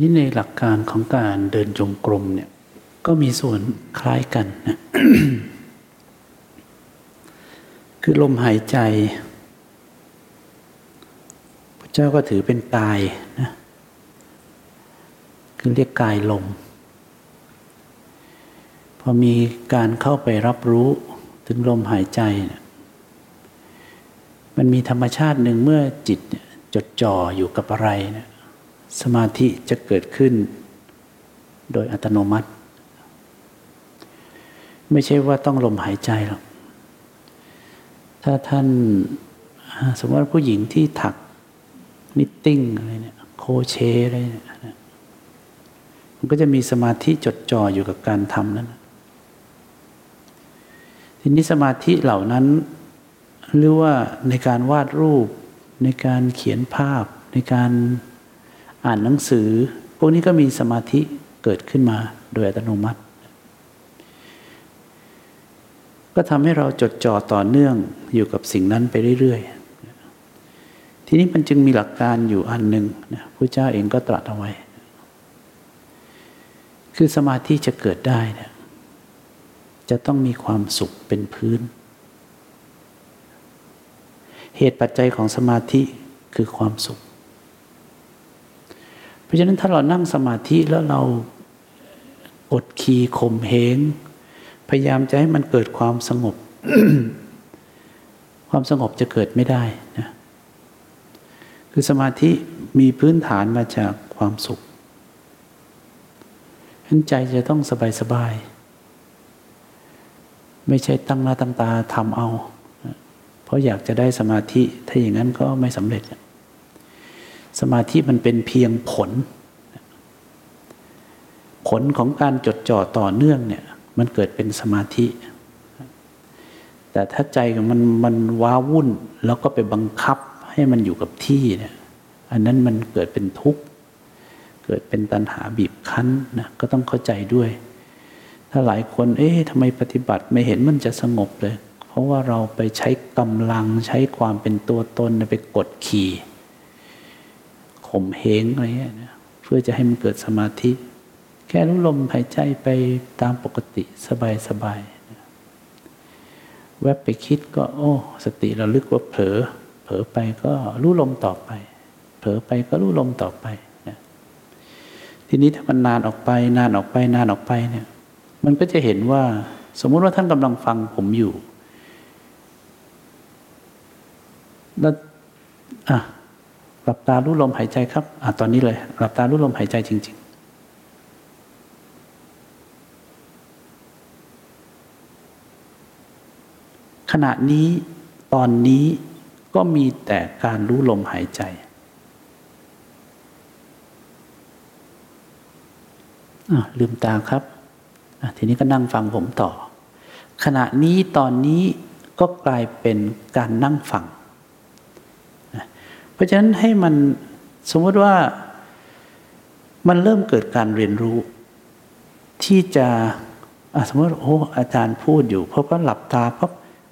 นี้ในหลักการของการเดินจงกรมเนี่ยก็มีส่วนคล้ายกันนะคือลมหายใจ พระเจ้าก็ถือเป็นกายนะคือเรียกกายลม พอมีการเข้าไปรับรู้ถึงลมหายใจเนี่ยมันมีธรรมชาติหนึ่งเมื่อจิตจดจ่ออยู่กับอะไรเนี่ย สมาธิจะเกิดขึ้นโดยอัตโนมัติ ไม่ใช่ว่าต้องลมหายใจหรอก ถ้าท่านสมมติว่าผู้หญิงที่ถัก knitting อะไรเนี่ยโครเชต์อะไรเนี่ยมันก็จะมีสมาธิจดจ่ออยู่กับการทำนั้น ทีนี้สมาธิเหล่านั้น หรือว่าในการวาดรูปในการเขียนภาพในการ อ่านหนังสือ พวกนี้ก็มีสมาธิเกิดขึ้นมาโดยอัตโนมัติ ก็ทำให้เราจดจ่อต่อเนื่องอยู่กับสิ่งนั้นไปเรื่อยๆ ทีนี้มันจึงมีหลักการอยู่อันหนึ่งนะพระเจ้าเองก็ตรัสเอาไว้ คือสมาธิจะเกิดได้นี่ยจะต้องมีความสุขเป็นพื้น เหตุปัจจัยของสมาธิคือความสุข ราะฉะนั้นถ้าเรานั่งสมาธิแล้วเราอดคีข่มเหงพยายามจะให้มันเกิดความสงบ ความสงบจะเกิดไม่ได้นะคือสมาธิมีพื้นฐานมาจากความสุขฉะนั้นใจจะต้องสบายสบายไม่ใช่ตั้งหน้าตั้งตาทำเอา เพราะอยากจะได้สมาธิ ถ้าอย่างนั้นก็ไม่สำเร็จ สมาธิมันเป็นเพียงผล ผลของการจดจ่อต่อเนื่องเนี่ยมันเกิดเป็นสมาธิ แต่ถ้าใจมันมันว้าวุ่นแล้วก็ไปบังคับให้มันอยู่กับที่เนี่ยอันนั้นมันเกิดเป็นทุกข์เกิดเป็นตัณหาบีบคั้นนะก็ต้องเข้าใจด้วย ถ้าหลายคนเอ๊ะทำไมปฏิบัติไม่เห็นมันจะสงบเลย เพราะว่าเราไปใช้กำลังใช้ความเป็นตัวตนไปกดขี่ ข่มเหงอะไรเงี้ยเพื่อจะให้มันเกิดสมาธิ แค่รู้ลมหายใจไปตามปกติสบายสบายแวบไปคิดก็โอ้ สติเราลึกว่าเผลอ เผลอไปก็รู้ลมต่อไป เผลอไปก็รู้ลมต่อไปนะทีนี้ถ้ามันนานออกไป นานออกไป นานออกไปเนี่ย มันก็จะเห็นว่าสมมุติว่าท่านกำลังฟังผมอยู่แล้วอะ หลับตารู้ลมหายใจครับอะตอนนี้เลย หลับตารู้ลมหายใจจริง ๆขณะนี้ตอนนี้ก็มีแต่การรู้ลมหายใจ ลืมตาครับ ทีนี้ก็นั่งฟังผมต่อ ขณะนี้ตอนนี้ก็กลายเป็นการนั่งฟัง ราะฉะนั้นให้มันสมมติว่ามันเริ่มเกิดการเรียนรู้ ที่จะสมมติโอ้อาจารย์พูดอยู่เพราะก็หลับตาเพราะ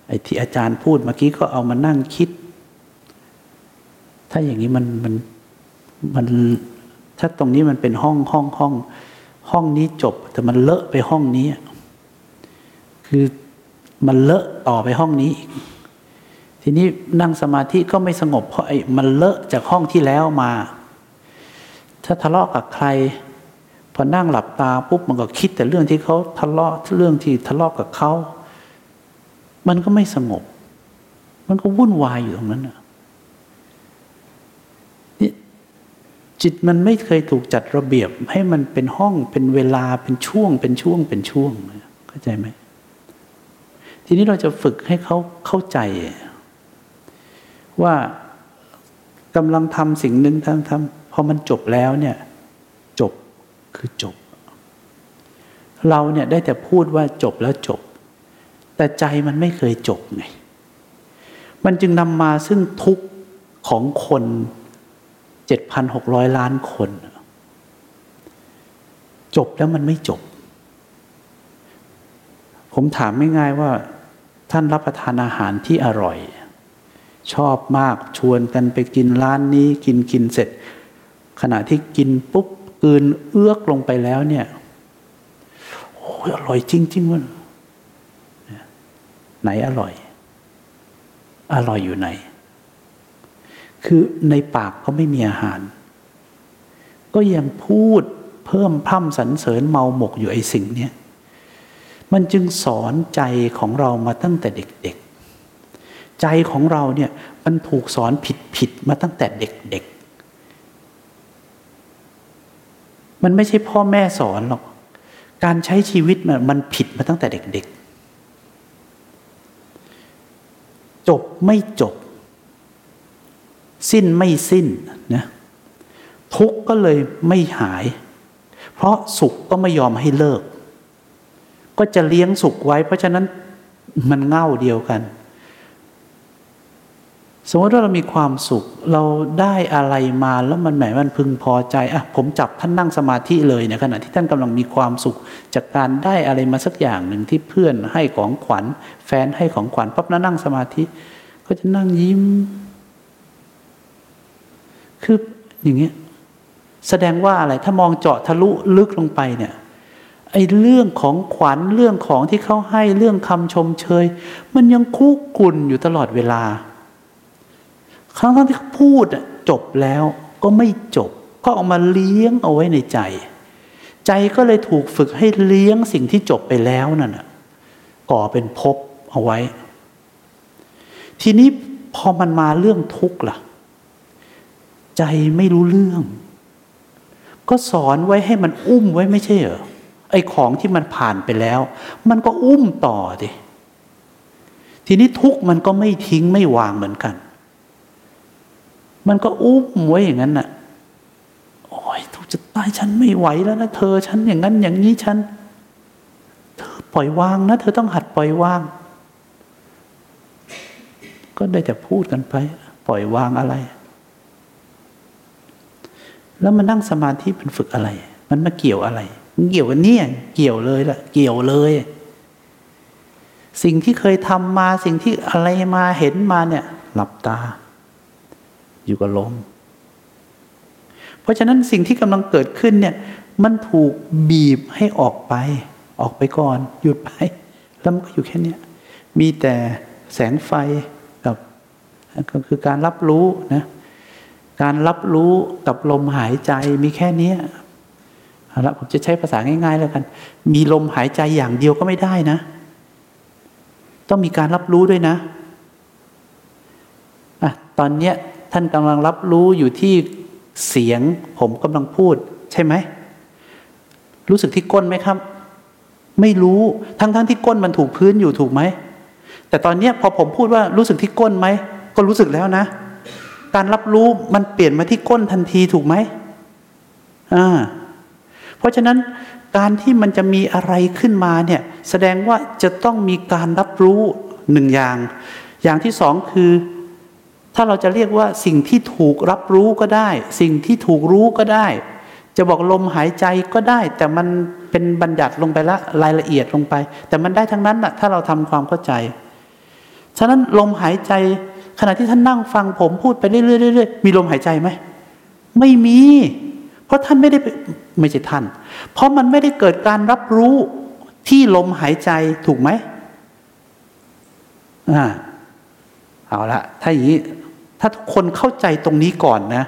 ไอ้ที่อาจารย์พูดเมื่อกี้ก็เอามานั่งคิด ถ้าอย่างนี้มันมันมันถ้าตรงนี้มันเป็นห้องห้องห้อง ห้องนี้จบ แต่มันเลอะไปห้องนี้ คือมันเลอะต่อไปห้องนี้อีก ทีนี้นั่งสมาธิก็ไม่สงบเพราะไอ้มันเลอะจากห้องที่แล้วมา ถ้าทะเลาะกับใคร พอนั่งหลับตาปุ๊บมันก็คิดแต่เรื่องที่เขาทะเลาะเรื่องที่ทะเลาะกับเขามันก็ไม่สงบ มันก็วุ่นวายอยู่ตรงนั้นนี่จิตมันไม่เคยถูกจัดระเบียบให้มันเป็นห้องเป็นเวลาเป็นช่วง เป็นช่วงเป็นช่วงเข้าใจไหมทีนี้เราจะฝึกให้เขาเข้าใจ ว่ากำลังทำสิ่งหนึ่งทำทำพอมันจบแล้วเนี่ย จบคือจบ เราเนี่ยได้แต่พูดว่าจบแล้วจบ แต่ใจมันไม่เคยจบไง มันจึงนำมาซึ่งทุกข์ของคนเจ็ดพันหกร้อยล้านคน จบแล้วมันไม่จบ ผมถามไม่ง่ายว่าท่านรับประทานอาหารที่อร่อย ชอบมากชวนกันไปกินร้านนี้กินกินเสร็จ ขณะที่กินปุ๊บกืนเอื้อกลงไปแล้วเนี่ยโอ้ยอร่อยจริงๆวะไหนอร่อย อร่อยอยู่ไหน คือในปากก็ไม่มีอาหาร ก็ยังพูดเพิ่มพร่ำสรรเสริญเมาหมกอยู่ไอ้สิ่งเนี้ยมันจึงสอนใจของเรามาตั้งแต่เด็กๆ ใจของเราเนี่ยมันถูกสอนผิดๆมาตั้งแต่เด็กๆ มันไม่ใช่พ่อแม่สอนหรอก การใช้ชีวิตมันมันผิดมาตั้งแต่เด็กๆ จบไม่จบ สิ้นไม่สิ้นนะทุกข์ก็เลยไม่หาย เพราะสุขก็ไม่ยอมให้เลิก ก็จะเลี้ยงสุขไว้ เพราะฉะนั้นมันเง่าเดียวกัน สมมติว่าเรามีความสุข เราได้อะไรมาแล้วมันแหมมันพึงพอใจอะผมจับท่านนั่งสมาธิเลยในขณะที่ท่านกำลังมีความสุข จากการได้อะไรมาสักอย่างหนึ่งที่เพื่อนให้ของขวัญ แฟนให้ของขวัญปั๊บแล้วนั่งสมาธิ ก็จะนั่งยิ้ม คืออย่างเงี้ยแสดงว่าอะไรถ้ามองเจาะทะลุลึกลงไปเนี่ยไอ้เรื่องของขวัญเรื่องของที่เขาให้เรื่องคำชมเชย มันยังคุกุ่นอยู่ตลอดเวลา ครั้งที่เขาพูดจบแล้วก็ไม่จบ ก็เอามาเลี้ยงเอาไว้ในใจ ใจก็เลยถูกฝึกให้เลี้ยงสิ่งที่จบไปแล้วนั่นก่อเป็นภพเอาไว้ ทีนี้พอมันมาเรื่องทุกข์ล่ะ ใจไม่รู้เรื่อง ก็สอนไว้ให้มันอุ้มไว้ไม่ใช่เหรอไอ้ของที่มันผ่านไปแล้ว มันก็อุ้มต่อดิทีนี้ทุกข์มันก็ไม่ทิ้งไม่วางเหมือนกัน มันก็อุ้มไว้อย่างนั้นน่ะ โอ้ยทุกจะตายฉันไม่ไหวแล้วนะเธอฉันอย่างนั้นอย่างนี้ฉัน เธอปล่อยวางนะเธอต้องหัดปล่อยวาง ก็ได้แต่พูดกันไป ปล่อยวางอะไร แล้วมานั่งสมาธิเป็นฝึกอะไร มันมาเกี่ยวอะไรเกี่ยวกันเนี่ย เกี่ยวเลยละเกี่ยวเลยสิ่งที่เคยทำมาสิ่งที่อะไรมาเห็นมาเนี่ย หลับตา อยู่กับลม เพราะฉะนั้นสิ่งที่กำลังเกิดขึ้นเนี่ย มันถูกบีบให้ออกไป ออกไปก่อน หยุดไป แล้วมันก็อยู่แค่นี้มีแต่แสงไฟกับก็คือการรับรู้นะการรับรู้กับลมหายใจมีแค่นี้เอาละผมจะใช้ภาษาง่าย ๆ แล้วกัน มีลมหายใจอย่างเดียวก็ไม่ได้นะ ต้องมีการรับรู้ด้วยนะอะตอนเนี้ย ท่านกำลังรับรู้อยู่ที่เสียงผมกำลังพูด ใช่ไหม รู้สึกที่ก้นไหมครับ ไม่รู้ทั้งๆทที่ก้นมันถูกพื้นอยู่ถูกไหม แต่ตอนนี้พอผมพูดว่ารู้สึกที่ก้นไหม ก็รู้สึกแล้วนะ การรับรู้มันเปลี่ยนมาที่ก้นทันทีถูกไหมอ่าเพราะฉะนั้นการที่มันจะมีอะไรขึ้นมาเนี่ยแสดงว่าจะต้องมีการรับรู้หนึ่งอย่าง อย่างที่สองคือ ถ้าเราจะเรียกว่าสิ่งที่ถูกรับรู้ก็ได้ สิ่งที่ถูกรู้ก็ได้ จะบอกลมหายใจก็ได้ แต่มันเป็นบัญญัติลงไปละรายละเอียดลงไป แต่มันได้ทั้งนั้นนะถ้าเราทำความเข้าใจ ฉะนั้นลมหายใจขณะที่ท่านนั่งฟังผมพูดไปเรื่อยๆมีลมหายใจไหมไม่มี เพราะท่านไม่ได้ไม่ใช่ท่าน เพราะมันไม่ได้เกิดการรับรู้ที่ลมหายใจถูกไหมอ่าเอาละถ้าอย่างนี้ ถ้าทุกคนเข้าใจตรงนี้ก่อนนะ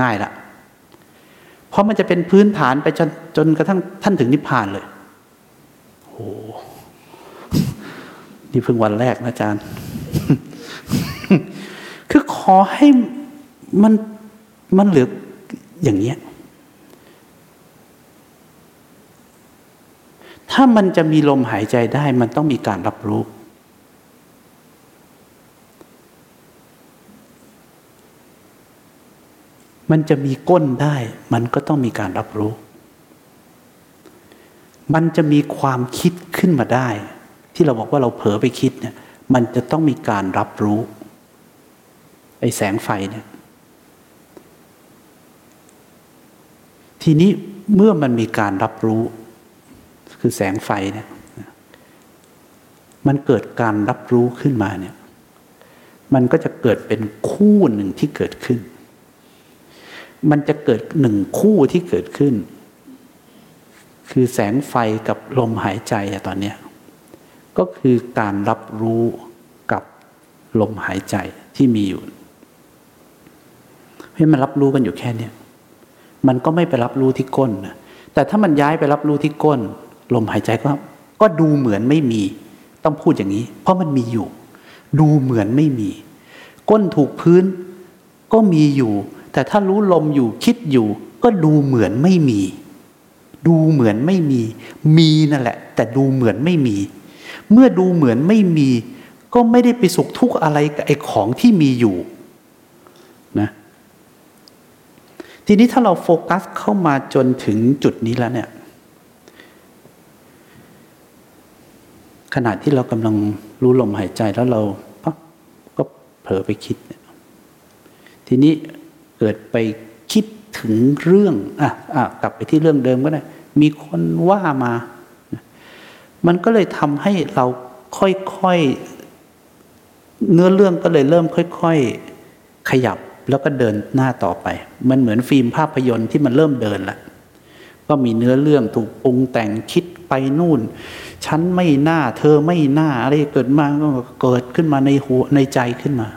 ง่ายละเพราะมันจะเป็นพื้นฐานไปจนจนกระทั่งท่านถึงนิพพานเลยโอ้นี่เพิ่งวันแรกนะอาจารย์ คือขอให้มันมันเหลืออย่างเนี้ย ถ้ามันจะมีลมหายใจได้ มันต้องมีการรับรู้ มันจะมีก้นได้ มันก็ต้องมีการรับรู้ มันจะมีความคิดขึ้นมาได้ ที่เราบอกว่าเราเผลอไปคิดเนี่ยมันจะต้องมีการรับรู้ไอ้แสงไฟเนี่ยทีนี้เมื่อมันมีการรับรู้ คือแสงไฟเนี่ยมันเกิดการรับรู้ขึ้นมาเนี่ยมันก็จะเกิดเป็นคู่หนึ่งที่เกิดขึ้น มันจะเกิดหนึ่งคู่ที่เกิดขึ้น คือแสงไฟกับลมหายใจอตอนนี้ก็คือการรับรู้กับลมหายใจที่มีอยู่ให้มันรับรู้กันอยู่แค่นี้มันก็ไม่ไปรับรู้ที่ก้นนะแต่ถ้ามันย้ายไปรับรู้ที่ก้น ลมหายใจก็ ก็ดูเหมือนไม่มี ต้องพูดอย่างนี้ เพราะมันมีอยู่ ดูเหมือนไม่มี ก้นถูกพื้น ก็มีอยู่ แต่ถ้ารู้ลมอยู่คิดอยู่ ก็ดูเหมือนไม่มี ดูเหมือนไม่มี มีนั่นแหละ แต่ดูเหมือนไม่มี เมื่อดูเหมือนไม่มี ก็ไม่ได้ไปสุขทุกข์อะไรกับไอ้ของที่มีอยู่นะทีนี้ถ้าเราโฟกัสเข้ามาจนถึงจุดนี้แล้วเนี่ย ขณะที่เรากำลังรู้ลมหายใจแล้วเราก็เผลอไปคิด ทีนี้ เกิดไปคิดถึงเรื่องอะอะกลับไปที่เรื่องเดิมก็ได้ มีคนว่ามา มันก็เลยทำให้เราค่อยๆเนื้อเรื่องก็เลยเริ่มค่อย ๆ ขยับแล้วก็เดินหน้าต่อไป มันเหมือนฟิล์มภาพยนตร์ที่มันเริ่มเดินละก็มีเนื้อเรื่องถูกปรุงแต่งคิดไปนู่น ฉันไม่น่าเธอไม่น่าอะไรเกิดมาก็เกิดขึ้นมาในหัวในใจขึ้นมา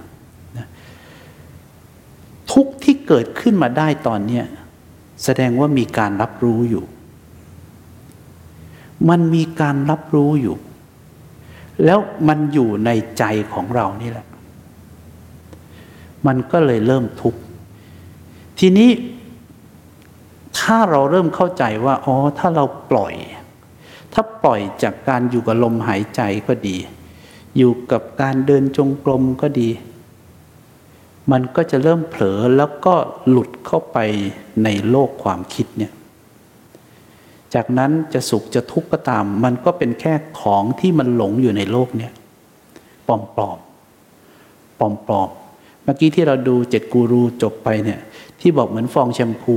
ทุกที่ เกิดขึ้นมาได้ตอนเนี้ยแสดงว่ามีการรับรู้อยู่ มันมีการรับรู้อยู่ แล้วมันอยู่ในใจของเรานี่แหละ มันก็เลยเริ่มทุกข์ทีนี้ ถ้าเราเริ่มเข้าใจว่าอ๋อถ้าเราปล่อย ถ้าปล่อยจากการอยู่กับลมหายใจก็ดี อยู่กับการเดินจงกรมก็ดี มันก็จะเริ่มเผลอแล้วก็หลุดเข้าไปในโลกความคิดเนี่ย จากนั้นจะสุขจะทุกข์ก็ตาม มันก็เป็นแค่ของที่มันหลงอยู่ในโลกเนี่ยปลอมปลอมปลอมปลอมเมื่อกี้ที่เราดูเจ็ดกูรูจบไปเนี่ย ที่บอกเหมือนฟองแชมพู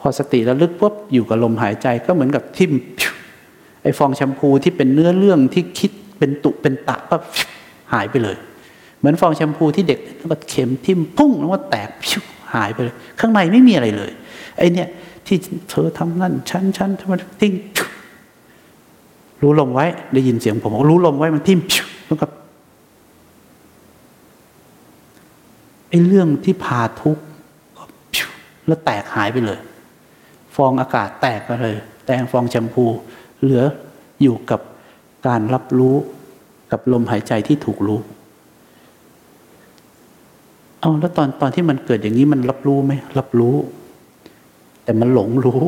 พอสติระลึกปุ๊บอยู่กับลมหายใจก็เหมือนกับทิ่มไอ้ฟองแชมพูที่เป็นเนื้อเรื่องที่คิดเป็นตุเป็นตะก็หายไปเลย มือนฟองแชมพูที่เด็กแล้วก็เข็มทิ่มพุ่งแล้วก็แตกหายไปเลย ข้างในไม่มีอะไรเลย ไอ้เนี่ยที่เธอทำนั่นชั้นชั้นทำไมทิ้งรู้ลมไว้ ได้ยินเสียงผมรู้ลมไว้มันทิ่มแล้วก็ไอ้เรื่องที่พาทุกข์แล้วแตกหายไปเลย ฟองอากาศแตกไปเลย แตงฟองแชมพู เหลืออยู่กับการรับรู้กับลมหายใจที่ถูกรู้ เอาแล้วตอนตอนที่มันเกิดอย่างนี้มันรับรู้ไหมรับรู้ แต่มันหลงรู้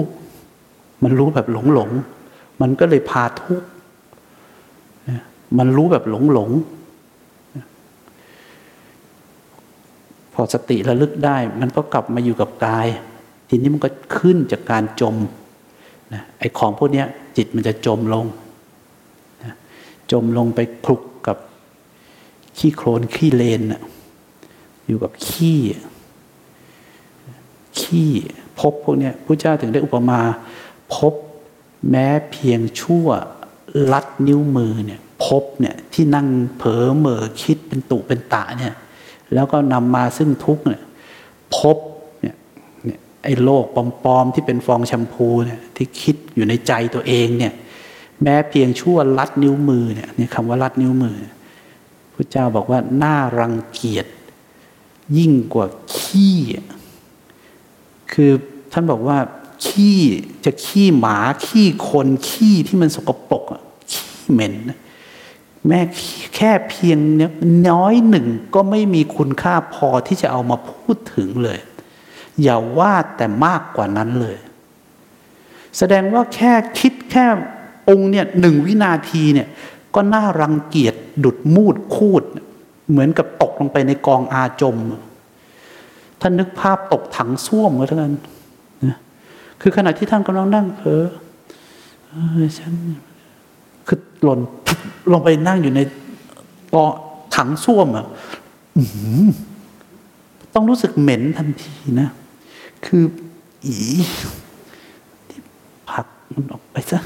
มันรู้แบบหลงหลง มันก็เลยพาทุกข์มันรู้แบบหลงหลง พอสติระลึกได้ มันก็กลับมาอยู่กับกาย ทีนี้มันก็ขึ้นจากการจมนะไอ้ของพวกนี้จิตมันจะจมลงนะจมลงไปคลุกกับขี้โคลนขี้เลนนะ อยู่กับขี้ขี้พบพวกนี้พระเจ้าถึงได้อุปมาพบแม้เพียงชั่วลัดนิ้วมือเนี่ยพบเนี่ยที่นั่งเผลอเม่อคิดเป็นตุเป็นตะเนี่ยแล้วก็นำมาซึ่งทุกเนี่ยพบเนี่ยไอ้โลกปลอมๆที่เป็นฟองแชมพูเนี่ยที่คิดอยู่ในใจตัวเองเนี่ยแม้เพียงชั่วลัดนิ้วมือเนี่ยคำว่าลัดนิ้วมือพระเจ้าบอกว่าน่ารังเกียจ ยิ่งกว่าขี้ คือท่านบอกว่า ขี้จะขี้หมาขี้คนขี้ที่มันสกปรกขี้เหม็นแม้แค่เพียงเนี้ยน้อยหนึ่งก็ไม่มีคุณค่าพอที่จะเอามาพูดถึงเลย อย่าว่าแต่มากกว่านั้นเลย แสดงว่าแค่คิดแค่องค์เนี่ยหนึ่งวินาทีเนี่ยก็น่ารังเกียจดุดมูดคูด เหมือนกับ ลงไปในกองอาจม ท่านนึกภาพตกถังส้วมก็เท่านั้นคือขณะที่ท่านกำลังนั่งเผลอฉันคือหล่นลงไปนั่งอยู่ในกอถังส้วมอะต้องรู้สึกเหม็นทันทีนะ คืออีผักมันออกไปซะ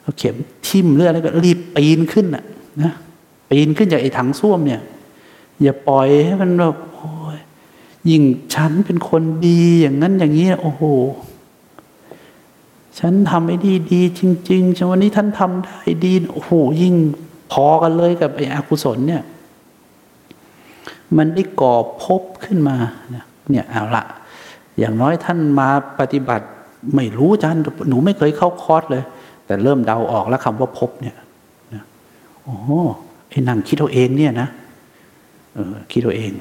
เอาเข็มทิ่มเลือดแล้วก็รีบปีนขึ้นอะนะ ปีนขึ้นจากไอ้ถังส้วมเนี่ย อย่าปล่อยให้มันแบบโอ้ยยิ่งฉันเป็นคนดีอย่างนั้นอย่างนี้โอ้โหฉันทำไอ้ดีดีจริงๆฉันวันนี้ท่านทำได้ดีโอ้โหยิ่งพอกันเลยกับไอ้อกุศลเนี่ย มันได้ก่อพบขึ้นมาเนี่ยเอาละอย่างน้อยท่านมาปฏิบัติ ไม่รู้จารย์หนูไม่เคยเข้าคอร์สเลย แต่เริ่มเดาออกแล้วคำว่าพบเนี่ยโอ้ ไอ้นั่งคิดเอาเองเนี่ยนะเออคิดเอาเอง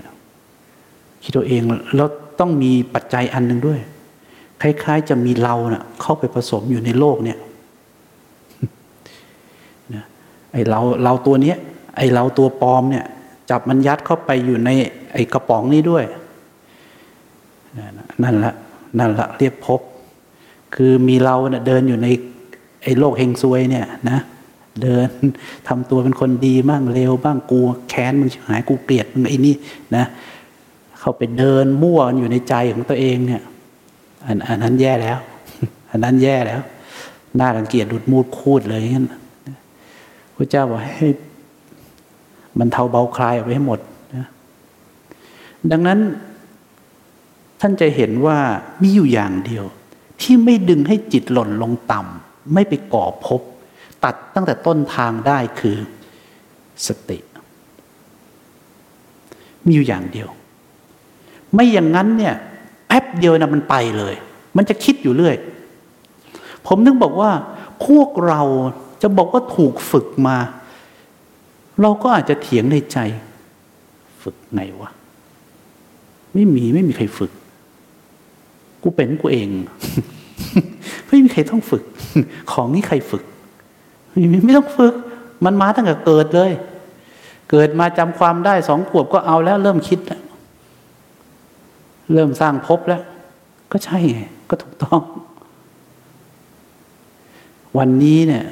คิดเอาเองแล้วต้องมีปัจจัยอันหนึ่งด้วย คล้าย ๆ จะมีเราเนะ่ะเข้าไปผสมอยู่ในโลกเนี่ยนะไอ้เราเราตัวเนี้ย ไอ้เราตัวปลอมเนี่ย จับมันยัดเข้าไปอยู่ใน ไอ้กระป๋องนี้ด้วย นั่นละนั่นละเรียกพบ คือมีเราเนะ่ยเดินอยู่ในไอ้โลกเฮงซวยเนี่ยนะ เดินทำตัวเป็นคนดีบ้างเร็วบ้างกูแค้นมึงหายกูเกลียดมึงไอ้นี่นะเขาไปเดินมั่วอยู่ในใจของตัวเองเนี่ยอันอันนั้นแย่แล้ว อันนั้นแย่แล้วน่ารังเกียจดุดมูดคูดเลยงั้นพระเจ้าบอกให้มันเทาเบาคลายออกไปให้หมดนะดังนั้น ท่านจะเห็นว่ามีอยู่อย่างเดียว ที่ไม่ดึงให้จิตหล่นลงต่ำไม่ไปก่อภพ ตัดตั้งแต่ต้นทางได้คือสติ มีอยู่อย่างเดียว ไม่อย่างนั้นเนี่ยแป๊บเดียวนะมันไปเลย มันจะคิดอยู่เรื่อย ผมนึกบอกว่า พวกเราจะบอกว่าถูกฝึกมา เราก็อาจจะเถียงในใจ ฝึกไงวะ ไม่มีไม่มีใครฝึก กูเป็นกูเองไม่มีใครต้องฝึก ของนี้ใครฝึก ไม่ต้องฝึก มันมาตั้งแต่เกิดเลย เกิดมาจำความได้สองขวบก็เอาแล้ว เริ่มคิดแล้วเริ่มสร้างภพแล้ว ก็ใช่ไงก็ถูกต้อง วันนี้เนี่ย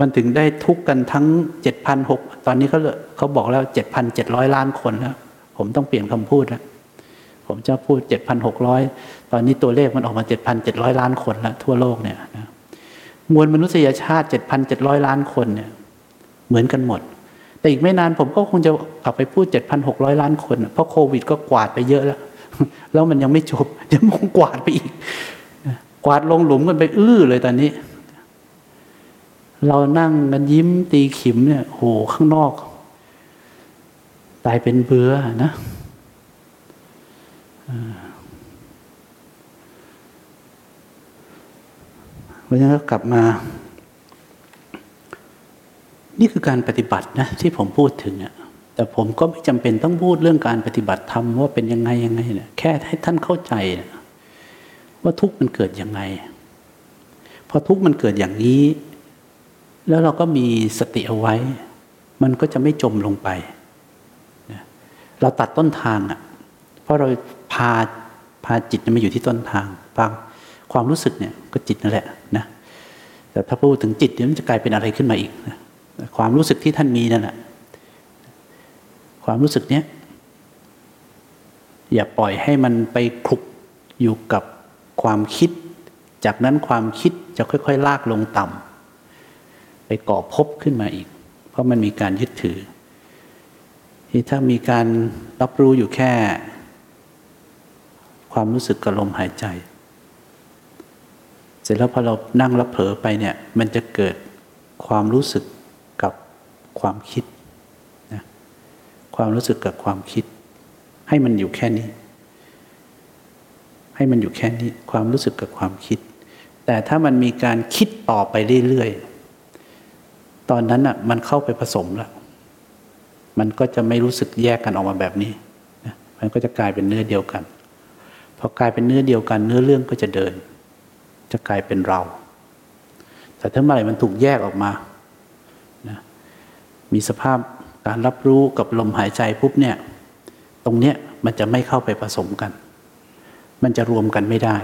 มันถึงได้ทุกกันทั้งเจ็ดพันหกตอนนี้เขาเขาบอกแล้วเจ็ดพันเจ็ดร้อยล้านคนแล้ว ผมต้องเปลี่ยนคำพูดแล้วผมจะพูดเจ็ดพันหกร้อยตอนนี้ตัวเลขมันออกมาเจ็ดพันเจ็ดร้อยล้านคนแล้วทั่วโลกเนี่ยนะ มวลมนุษยชาติเจ็ดพันเจ็ดร้อยล้านคนเนี่ยเหมือนกันหมด แต่อีกไม่นานผมก็คงจะกลับไปพูดเจ็ดพันหกร้อยล้านคน เพราะโควิดก็กวาดไปเยอะแล้ว แล้วมันยังไม่จบยังคงกวาดไปอีก กวาดลงหลุมกันไปอื้อเลยตอนนี้ เรานั่งกันยิ้มตีขิมเนี่ยโหข้างนอกตายเป็นเบื่อนะ ราะฉะนั้นกลับมา นี่คือการปฏิบัตินะที่ผมพูดถึงอะแต่ผมก็ไม่จำเป็นต้องพูดเรื่องการปฏิบัติธรรมว่าเป็นยังไงยังไงเนี่ยแค่ให้ท่านเข้าใจนะว่าทุกข์มันเกิดยังไงพอทุกข์มันเกิดอย่างนี้ แล้วเราก็มีสติเอาไว้ มันก็จะไม่จมลงไปเราตัดต้นทางอะ่ะ เพราะเราพาพาจิตมาอยู่ที่ต้นทางพา ความรู้สึกเนี่ยก็จิตนั่นแหละนะแต่ถ้าพูดถึงจิตเนี่ยมันจะกลายเป็นอะไรขึ้นมาอีกนะความรู้สึกที่ท่านมีนั่นแหละความรู้สึกเนี้ยอย่าปล่อยให้มันไปคลุกอยู่กับความคิด จากนั้นความคิดจะค่อย ๆ ลากลงต่ำไปก่อภพขึ้นมาอีก เพราะมันมีการยึดถือ ที่ถ้ามีการรับรู้อยู่แค่ ความรู้สึกกับลมหายใจ เสร็จแล้วพอเรานั่งแล้วเผลอไปเนี่ยมันจะเกิดความรู้สึกกับความคิดนะความรู้สึกกับความคิด ให้มันอยู่แค่นี้ ให้มันอยู่แค่นี้ความรู้สึกกับความคิด แต่ถ้ามันมีการคิดต่อไปเรื่อยๆตอนนั้นอะมันเข้าไปผสมแล้วมันก็จะไม่รู้สึกแยกกันออกมาแบบนี้นะมันก็จะกลายเป็นเนื้อเดียวกัน พอกลายเป็นเนื้อเดียวกัน เนื้อเรื่องก็จะเดิน จะกลายเป็นเรา แต่ถ้าเมื่อไหร่มันถูกแยกออกมานะมีสภาพการรับรู้กับลมหายใจปุ๊บเนี่ย ตรงเนี้ยมันจะไม่เข้าไปผสมกัน มันจะรวมกันไม่ได้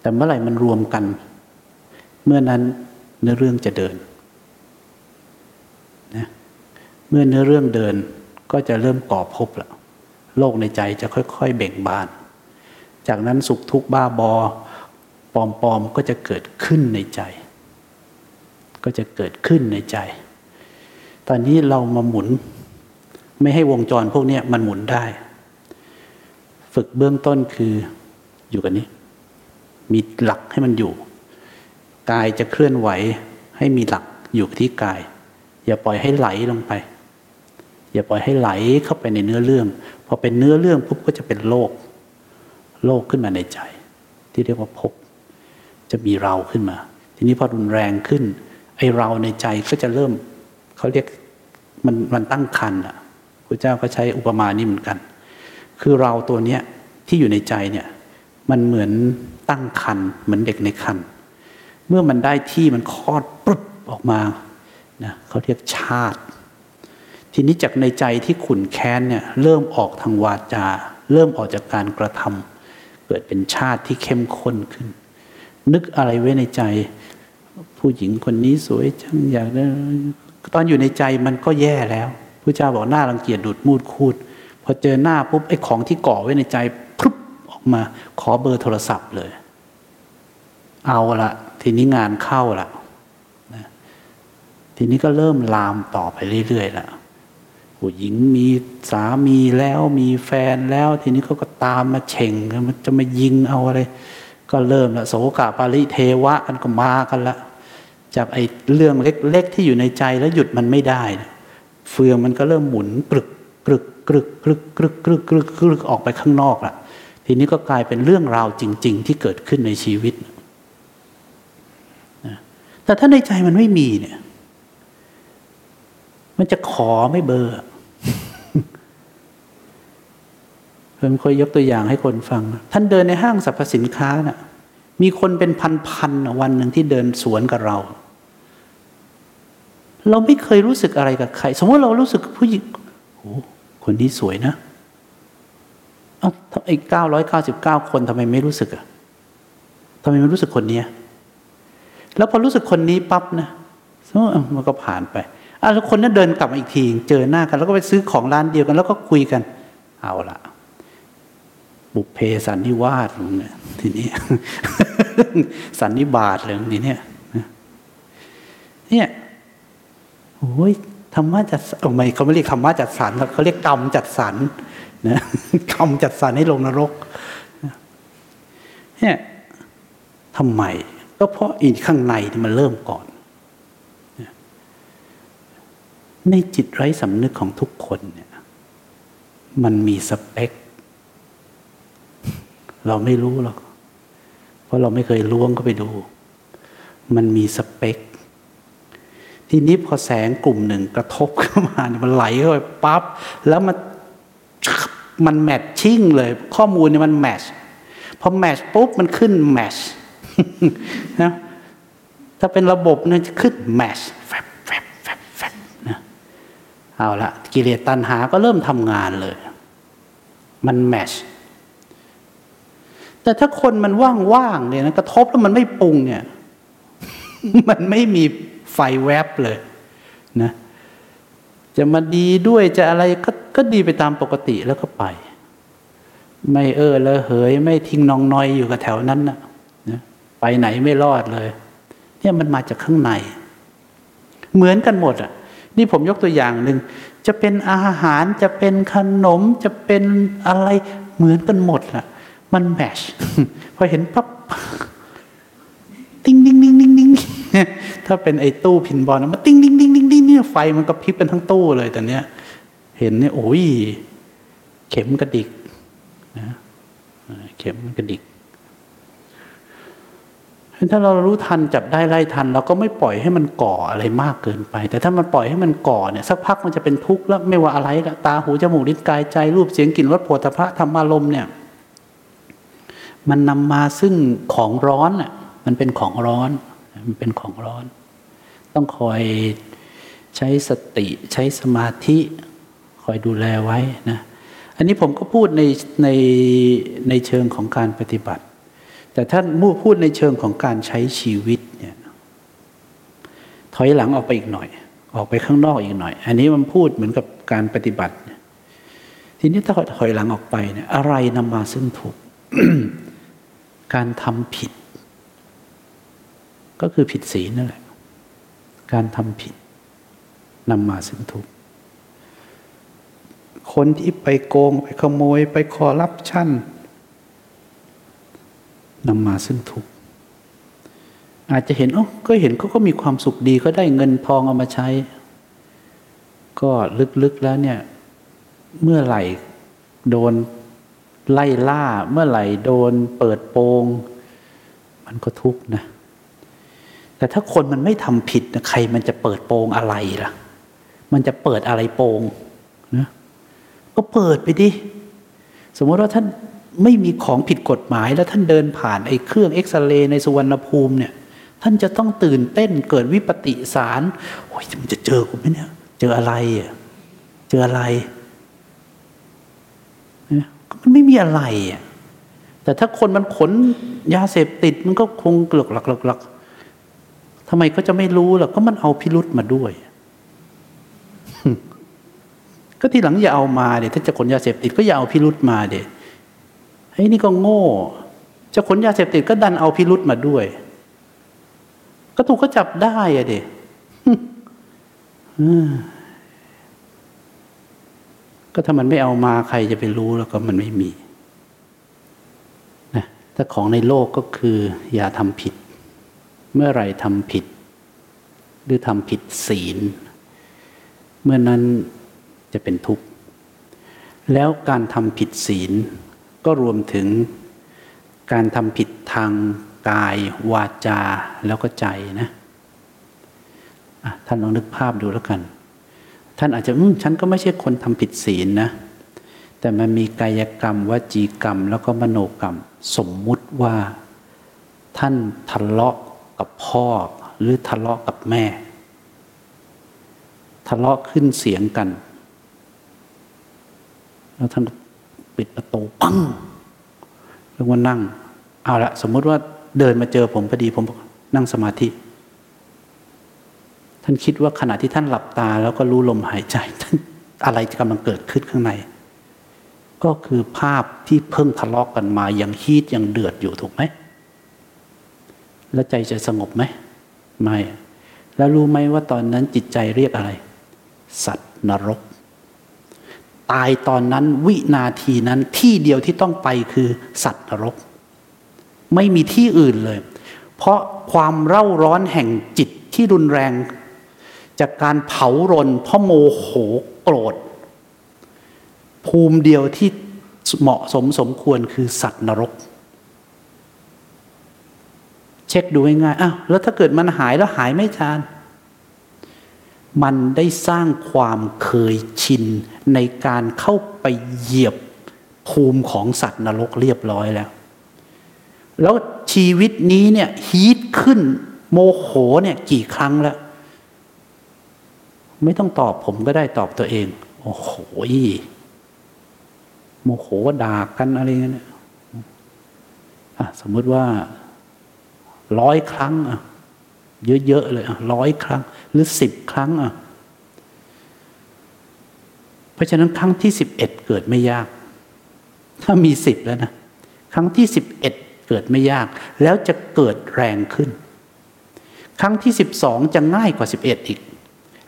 แต่เมื่อไหร่มันรวมกัน เมื่อนั้นเนื้อเรื่องจะเดินนะเมื่อเนื้อเรื่องเดินก็จะเริ่มก่อภพแล้วโลกในใจจะค่อย ๆ เบ่งบาน จากนั้นสุขทุกข์บ้าบอ ปลอมๆก็จะเกิดขึ้นในใจ ก็จะเกิดขึ้นในใจ ตอนนี้เรามาหมุน ไม่ให้วงจรพวกนี้มันหมุนได้ ฝึกเบื้องต้นคืออยู่กันนี้ มีหลักให้มันอยู่ กายจะเคลื่อนไหวให้มีหลักอยู่ที่กาย อย่าปล่อยให้ไหลลงไป อย่าปล่อยให้ไหลเข้าไปในเนื้อเรื่อง พอเป็นเนื้อเรื่องปุ๊บก็จะเป็นโลก โลกขึ้นมาในใจ ที่เรียกว่าภพ จะมีเราขึ้นมา ทีนี้พอรุนแรงขึ้นไอเราในใจก็จะเริ่มเขาเรียกมันมันตั้งคันอะพระเจ้าก็ใช้อุปมานี้เหมือนกัน คือเราตัวเนี้ยที่อยู่ในใจเนี่ยมันเหมือนตั้งคันเหมือนเด็กในคันเมื่อมันได้ที่มันคลอดปุ๊บออกมานะเขาเรียกชาติ ทีนี้จากในใจที่ขุนแค้นเนี่ยเริ่มออกทางวาจา เริ่มออกจากการกระทำเกิดเป็นชาติที่เข้มข้นขึ้น นึกอะไรไว้ในใจ ผู้หญิงคนนี้สวยจังอยากได้ตอนอยู่ในใจมันก็แย่แล้วพระเจ้าบอกหน้ารังเกียจดูดมูดคูดพอเจอหน้าปุ๊บไอ้ของที่ก่อไว้ในใจพรุบออกมา ขอเบอร์โทรศัพท์เลย เอาละทีนี้งานเข้าละนะทีนี้ก็เริ่มลามต่อไปเรื่อยๆละผู้หญิงมีสามีแล้วมีแฟนแล้ว ทีนี้เขาก็ตามมาเฉ่งมันจะมายิงเอาอะไร ก็เริ่มละโสกาปาริเทวะกันก็มากันละจากไอ้เรื่องเล็กๆที่อยู่ในใจแล้วหยุดมันไม่ได้นะเฟืองมันก็เริ่มหมุนกรึกกรึกกรึกกรึกกรึกกรึกกรึกกรึกออกไปข้างนอกละทีนี้ก็กลายเป็นเรื่องราวจริง ๆ ที่เกิดขึ้นในชีวิตนะแต่ถ้าในใจมันไม่มีเนี่ย มันจะขอไม่เบอร์ ผมเคยยกตัวอย่างให้คนฟัง ท่านเดินในห้างสรรพสินค้านะ่ะมีคนเป็นพันๆวันหนึ่งที่เดินสวนกับเรา เราไม่เคยรู้สึกอะไรกับใคร สมมติเรารู้สึกผู้หญิงโอ้คนนี้สวยนะอ้าไอ้เก้าร้อยเก้าสิบเก้าคนทำไมไม่รู้สึกอะทำไมไม่รู้สึกคนนี้แล้วพอรู้สึกคนนี้ปั๊บนะมันก็ผ่านไปอะแล้วคนนั้นเดินกลับมาอีกที เจอหน้ากัน แล้วก็ไปซื้อของร้านเดียวกัน แล้วก็คุยกัน เอาละ บุพเพสันนิวาสเนี่ยทีนี้ สันนิบาตเลยทีนี้เนี่ยโอ้ยธรรมะจัดทำไมเขาไม่เรียกธรรมะจัดสรรเขาเรียกกรรมจัดสรรนะกรรมจัดสรรให้ลงนรกเนี่ยทำไม ก็เพราะอีกข้างในที่มันเริ่มก่อน ในจิตไร้สำนึกของทุกคนเนี่ย มันมีสเปค เราไม่รู้หรอก เพราะเราไม่เคยล้วงเข้าไปดู มันมีสเปค ทีนี้พอแสงกลุ่มหนึ่งกระทบเข้ามาเนี่ยมันไหลเข้าไปปั๊บแล้วมันมันแมทชิ่งเลย ข้อมูลเนี่ยมันแมชพอแมชปุ๊บมันขึ้นแมชนะถ้าเป็นระบบเนี่ยจะขึ้นแมชแฟบแฟบแฟบแฟบนะเอาละกิเลสตัณหาก็เริ่มทำงานเลย มันแมช แต่ถ้าคนมันว่างๆเนี่ยนะกระทบแล้วมันไม่ปรุงเนี่ย มันไม่มีไฟแวบเลยนะจะมาดีด้วยจะอะไรก็ก็ดีไปตามปกติแล้วก็ไป ไม่เออละเหย ไม่ทิ้งนองนอยอยู่กับแถวนั้นนะนะไปไหนไม่รอดเลย เนี่ยมันมาจากข้างใน เหมือนกันหมดอะ นี่ผมยกตัวอย่างหนึ่งจะเป็นอาหารจะเป็นขนมจะเป็นอะไรเหมือนกันหมดอะ มันแมชพอเห็นปั๊บติ้งดิ้งดิ้งดิ้งดิ้งถ้าเป็นไอ้ตู้ pinball นะมันติ้งดิ้งดิ้งดิ้งดิ้งเนี่ยไฟมันก็พริบกันทั้งตู้เลยแต่เนี้ย เห็นเนี่ยโอ้ยเข็มกระดิกนะเข็มกระดิกถ้าเรารู้ทันจับได้ไล่ทัน เราก็ไม่ปล่อยให้มันก่ออะไรมากเกินไป แต่ถ้ามันปล่อยให้มันก่อเนี่ยสักพักมันจะเป็นทุกข์แล้วไม่ว่าอะไรละตาหูจมูกลิ้นกายใจรูปเสียงกลิ่นรสโผฏฐัพพะธรรมารมณ์เนี่ย มันนำมาซึ่งของร้อนอะมันเป็นของร้อน มันเป็นของร้อน ต้องคอยใช้สติใช้สมาธิคอยดูแลไว้นะอันนี้ผมก็พูดในในในเชิงของการปฏิบัติ แต่ถ้านพูดในเชิงของการใช้ชีวิตเนี่ยถอยหลังออกไปอีกหน่อย ออกไปข้างนอกอีกหน่อย อันนี้มันพูดเหมือนกับการปฏิบัติทีนี้ถ้าถอยหลังออกไปเนี่ยอะไรนำมาซึ่งถูก การทำผิด ก็คือผิดศีลนั่นแหละ การทำผิดนำมาซึ่งทุกข์คนที่ไปโกงไปขโมยไปคอรับชั่นนำมาซึ่งทุกข์อาจจะเห็นอ๋อก็เห็นเขาก็มีความสุขดีก็ได้เงินทองเอามาใช้ ก็ลึกๆแล้วเนี่ย เมื่อไหร่โดน ไล่ล่าเมื่อไหร่โดนเปิดโปง มันก็ทุกข์นะ แต่ถ้าคนมันไม่ทำผิดนะใครมันจะเปิดโปงอะไรล่ะ มันจะเปิดอะไรโปงนะก็เปิดไปดิ สมมติว่าท่านไม่มีของผิดกฎหมายแล้วท่านเดินผ่านไอ้เครื่องเอ็กซเรย์ในสุวรรณภูมิเนี่ย ท่านจะต้องตื่นเต้นเกิดวิปติสารโอ้ยมันจะเจอกูไหมเนี่ย เจออะไร เจออะไร มันไม่มีอะไรอะแต่ถ้าคนมันขนยาเสพติดมันก็คงเกลือกหลักหลักทำไมก็จะไม่รู้ล่ะก็มันเอาพิรุษมาด้วย ก็ทีหลังอย่าเอามาเดี๋ยถ้าจะขนยาเสพติดก็อย่าเอาพิรุษมาเดี๋ยไอ้นี่ก็โง่ จะขนยาเสพติดก็ดันเอาพิรุษมาด้วย ก็ถูกก็จับได้อะเด็ ก็ถ้ามันไม่เอามาใครจะไปรู้แล้วก็มันไม่มีนะถ้าของในโลกก็คือ อย่าทำผิด เมื่อไรทำผิด หรือทำผิดศีล เมื่อนั้นจะเป็นทุกข์ แล้วการทำผิดศีล ก็รวมถึงการทำผิดทางกาย วาจาแล้วก็ใจนะะท่านลองนึกภาพดูแล้วกัน ท่านอาจจะอืมฉันก็ไม่ใช่คนทำผิดศีลนะ แต่มันมีกายกรรมวจีกรรม แล้วก็มโนกรรม สมมุติว่า ท่านทะเลาะกับพ่อ หรือทะเลาะกับแม่ ทะเลาะขึ้นเสียงกัน แล้วท่านปิดประตูปังแล้วก็นั่ง เอาละสมมติว่าเดินมาเจอผมพอดีผมนั่งสมาธิ ท่านคิดว่าขณะที่ท่านหลับตา แล้วก็รู้ลมหายใจท่านอะไรกำลังเกิดขึ้นข้างใน ก็คือภาพที่เพิ่งทะเลาะกกันมายังฮีดยังเดือดอยู่ถูกไหมแล้วใจจะสงบไหมไม่ แล้วรู้ไหมว่าตอนนั้นจิตใจเรียกอะไร สัตว์นรก ตายตอนนั้นวินาทีนั้นที่เดียวที่ต้องไปคือสัตว์นรก ไม่มีที่อื่นเลย เพราะความเร่าร้อนแห่งจิตที่รุนแรง จากการเผารนเพราะโมโหโกรธ ภูมิเดียวที่เหมาะสมสมควรคือสัตว์นรก เช็คดูง่ายๆอ้าวแล้วถ้าเกิดมันหายแล้วหายไม่จาน มันได้สร้างความเคยชินในการเข้าไปเหยียบภูมิของสัตว์นรกเรียบร้อยแล้ว แล้วชีวิตนี้เนี่ยฮีทขึ้นโมโหเนี่ยกี่ครั้งแล้ว ไม่ต้องตอบผมก็ได้ตอบตัวเอง โอ้โหโมโหด่ากันอะไรเงี้ยสมมติว่าร้อยครั้งอะเยอะๆเลยอะร้อยครั้ง หรือสิบครั้งอะเพราะฉะนั้นครั้งที่สิบเอ็ดเกิดไม่ยาก ถ้ามีสิบแล้วนะครั้งที่สิบเอ็ดเกิดไม่ยาก แล้วจะเกิดแรงขึ้น ครั้งที่12จะง่ายกว่า11อีก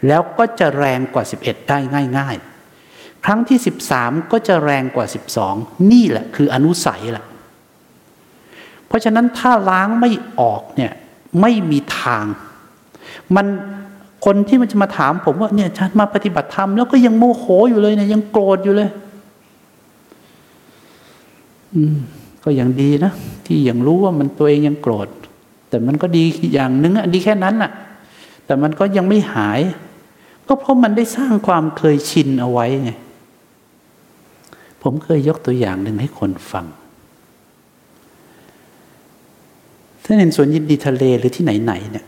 แล้วก็จะแรงกว่า 11 ได้ง่าย ๆ ครั้งที่ 13 ก็จะแรงกว่า 12 นี่แหละคืออนุสัยแหละเพราะฉะนั้นถ้าล้างไม่ออกเนี่ยไม่มีทาง มันคนที่มันจะมาถามผมว่าเนี่ยฉันมาปฏิบัติธรรมแล้วก็ยังโมโหอยู่เลยเนี่ยยังโกรธอยู่เลย อืม ก็ยังดีนะที่ยังรู้ว่ามันตัวเองยังโกรธ แต่มันก็ดีอย่างนึงอะดีแค่นั้นอะแต่มันก็ยังไม่หาย ก็เพราะมันได้สร้างความเคยชินเอาไว้ไง ผมเคยยกตัวอย่างหนึ่งให้คนฟังถ้าเห็นสวนยินดีทะเลหรือที่ไหน ๆ เนี่ย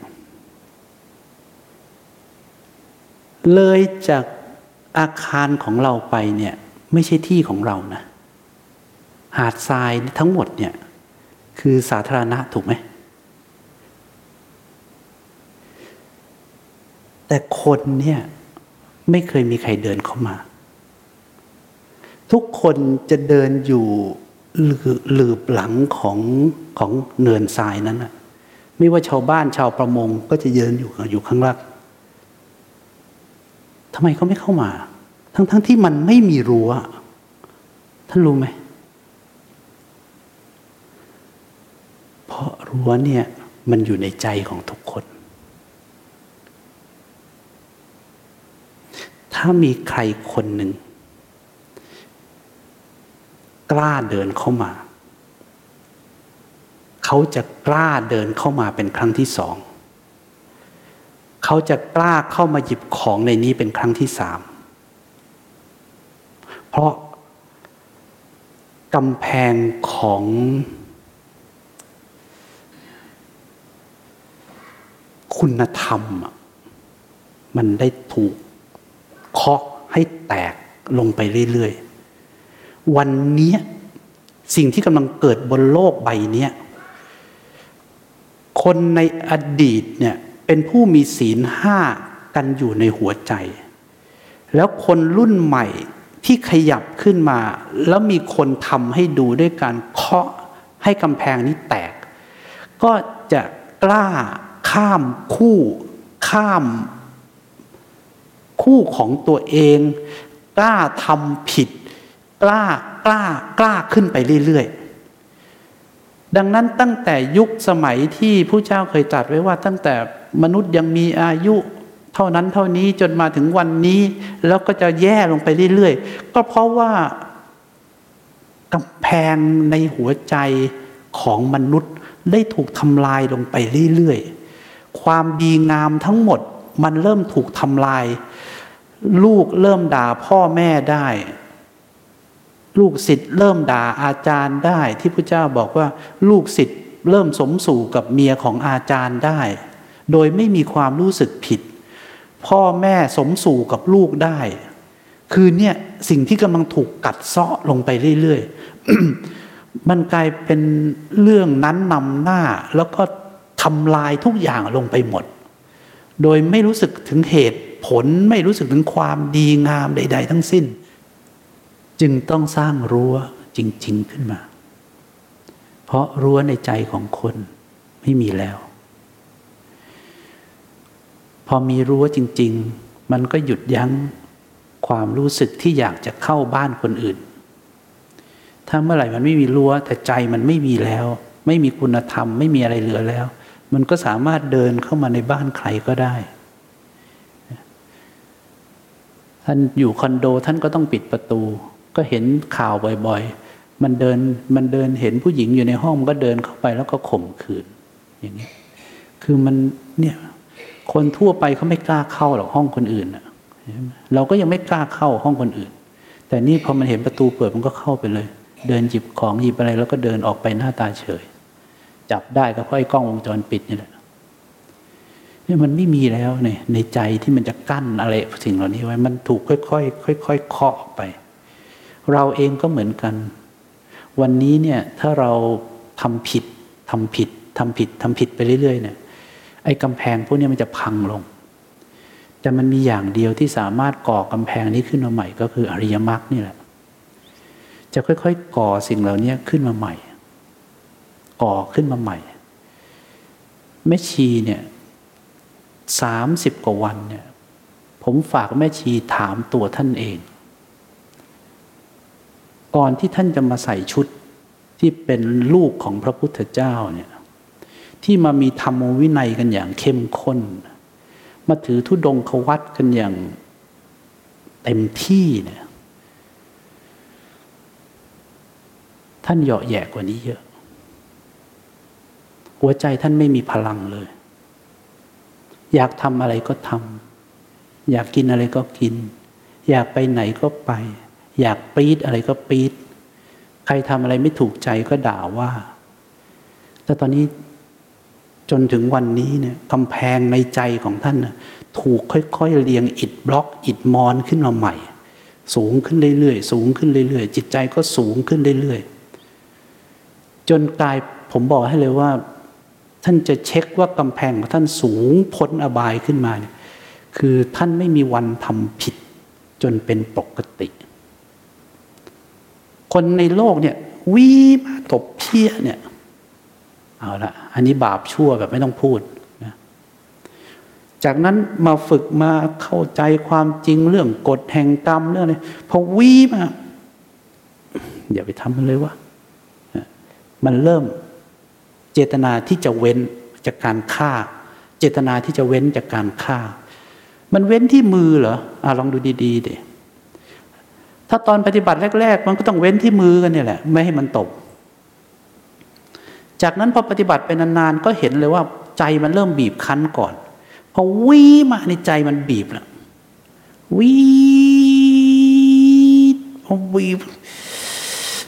เลยจากอาคารของเราไปเนี่ย ไม่ใช่ที่ของเรานะ หาดทรายทั้งหมดเนี่ย คือสาธารณะถูกไหม แต่คนเนี่ยไม่เคยมีใครเดินเข้ามา ทุกคนจะเดินอยู่หลืบหลังของของเนินทรายนั้นนะไม่ว่าชาวบ้านชาวประมงก็จะเดินอยู่อยู่ข้างล่างทำไมเขาไม่เข้ามา ทั้งๆทที่มันไม่มีรั้วท่านรู้ไหม เพราะรั้วเนี่ยมันอยู่ในใจของทุกคน ถ้ามีใครคนหนึ่ง กล้าเดินเข้ามา เขาจะกล้าเดินเข้ามาเป็นครั้งที่สอง เขาจะกล้าเข้ามาหยิบของในนี้เป็นครั้งที่สาม เพราะกำแพงของคุณธรรม มันได้ถูกาะให้แตกลงไปเรื่อยๆ วันนี้สิ่งที่กำลังเกิดบนโลกใบนี้คนในอดีตเนี่ยเป็นผู้มีศีลห้ากันอยู่ในหัวใจ แล้วคนรุ่นใหม่ที่ขยับขึ้นมา แล้วมีคนทำให้ดูด้วยการเคาะให้กำแพงนี้แตก ก็จะกล้าข้ามคู่ ข้าม คู่ของตัวเอง กล้าทำผิด กล้ากล้ากล้าขึ้นไปเรื่อยๆ ดังนั้นตั้งแต่ยุคสมัยที่ผู้เจ้าเคยตรัสไว้ว่า ตั้งแต่มนุษย์ยังมีอายุเท่านั้นเท่านี้จนมาถึงวันนี้ แล้วก็จะแย่ลงไปเรื่อยๆ ก็เพราะว่ากำแพงในหัวใจของมนุษย์ได้ถูกทำลายลงไปเรื่อยๆ ความดีงามทั้งหมดมันเริ่มถูกทำลาย ลูกเริ่มด่าพ่อแม่ได้ ลูกศิษย์เริ่มด่าอาจารย์ได้ ที่พระเจ้าบอกว่า ลูกศิษย์เริ่มสมสู่กับเมียของอาจารย์ได้ โดยไม่มีความรู้สึกผิด พ่อแม่สมสู่กับลูกได้ คือเนี่ยสิ่งที่กำลังถูกกัดเซาะลงไปเรื่อยๆ มันกลายเป็นเรื่องนั้นนำหน้าแล้วก็ทำลายทุกอย่างลงไปหมด โดยไม่รู้สึกถึงเหตุ ผลไม่รู้สึกถึงความดีงามใด ๆ ทั้งสิ้น จึงต้องสร้างรั้วจริง ๆขึ้นมา เพราะรั้วในใจของคนไม่มีแล้ว พอมีรั้วจริง ๆ มันก็หยุดยั้งความรู้สึกที่อยากจะเข้าบ้านคนอื่น ถ้าเมื่อไหร่มันไม่มีรั้วแต่ใจมันไม่มีแล้ว ไม่มีคุณธรรมไม่มีอะไรเหลือแล้ว มันก็สามารถเดินเข้ามาในบ้านใครก็ได้ ท่านอยู่คอนโดท่านก็ต้องปิดประตู ก็เห็นข่าวบ่อยๆ มันเดินมันเดินเห็นผู้หญิงอยู่ในห้องมันก็เดินเข้าไปแล้วก็ข่มขืน อย่างนี้ คือมันเนี่ยคนทั่วไปเขาไม่กล้าเข้าหรอกห้องคนอื่นเราก็ยังไม่กล้าเข้าห้องคนอื่น แต่นี่พอมันเห็นประตูเปิดมันก็เข้าไปเลย เดินหยิบของหยิบอะไรแล้วก็เดินออกไปหน้าตาเฉย จับได้ก็เพราะไอ้กล้องวงจรปิดนี่แหละ นี่มันไม่มีแล้วเนี่ยในใจที่มันจะกั้นอะไรสิ่งเหล่านี้ไว้มันถูกค่อยๆค่อยๆเคาะไป เราเองก็เหมือนกัน วันนี้เนี่ยถ้าเราทำผิดทำผิดทำผิดทำผิดไปเรื่อยๆเนี่ยไอ้กำแพงพวกนี้มันจะพังลง แต่มันมีอย่างเดียวที่สามารถก่อกำแพงนี้ขึ้นมาใหม่ ก็คืออริยมรรคนี่แหละ จะค่อยๆก่อสิ่งเหล่านี้ขึ้นมาใหม่ ก่อขึ้นมาใหม่แม่ชีเนี่ย สามสิบกว่าวันเนี่ย ผมฝากแม่ชีถามตัวท่านเอง ก่อนที่ท่านจะมาใส่ชุดที่เป็นลูกของพระพุทธเจ้าเนี่ย ที่มามีธรรมวินัยกันอย่างเข้มข้น มาถือทุดงควัตกันอย่างเต็มที่เนี่ย ท่านเหยาะแยะกว่านี้เยอะ หัวใจท่านไม่มีพลังเลย อยากทำอะไรก็ทำอยากกินอะไรก็กิน อยากไปไหนก็ไป อยากปีดอะไรก็ปีดใครทำอะไรไม่ถูกใจก็ด่าว่า แต่ตอนนี้จนถึงวันนี้เนี่ยกำแพงในใจของท่านนะถูกค่อยๆเรียงอิดบล็อกอิดมอนขึ้นมาใหม่ สูงขึ้นเรื่อยๆสูงขึ้นเรื่อยๆจิตใจก็สูงขึ้นเรื่อยๆจนกลายผมบอกให้เลยว่า ท่านจะเช็คว่ากำแพงของท่านสูงพ้นอบายขึ้นมาเนี่ยคือท่านไม่มีวันทำผิดจนเป็นปกติ คนในโลกเนี่ยวีมาตบเพี้ยเนี่ยเอาละอันนี้บาปชั่วแบบไม่ต้องพูดนะจากนั้นมาฝึกมาเข้าใจความจริงเรื่องกฎแห่งกรรมเรื่องอะไรพอวีมาอย่าไปทำมันเลยวะมันเริ่ม เจตนาที่จะเว้นจากการฆ่า เจตนาที่จะเว้นจากการฆ่า มันเว้นที่มือเหรออลองดูดีๆดิถ้าตอนปฏิบัติแรก ๆ มันก็ต้องเว้นที่มือกันเนี่ยแหละ ไม่ให้มันตก จากนั้นพอปฏิบัติไปนานๆก็เห็นเลยว่าใจมันเริ่มบีบคั้นก่อนพอวีมาในใจมันบีบแล้ววีพอบีบ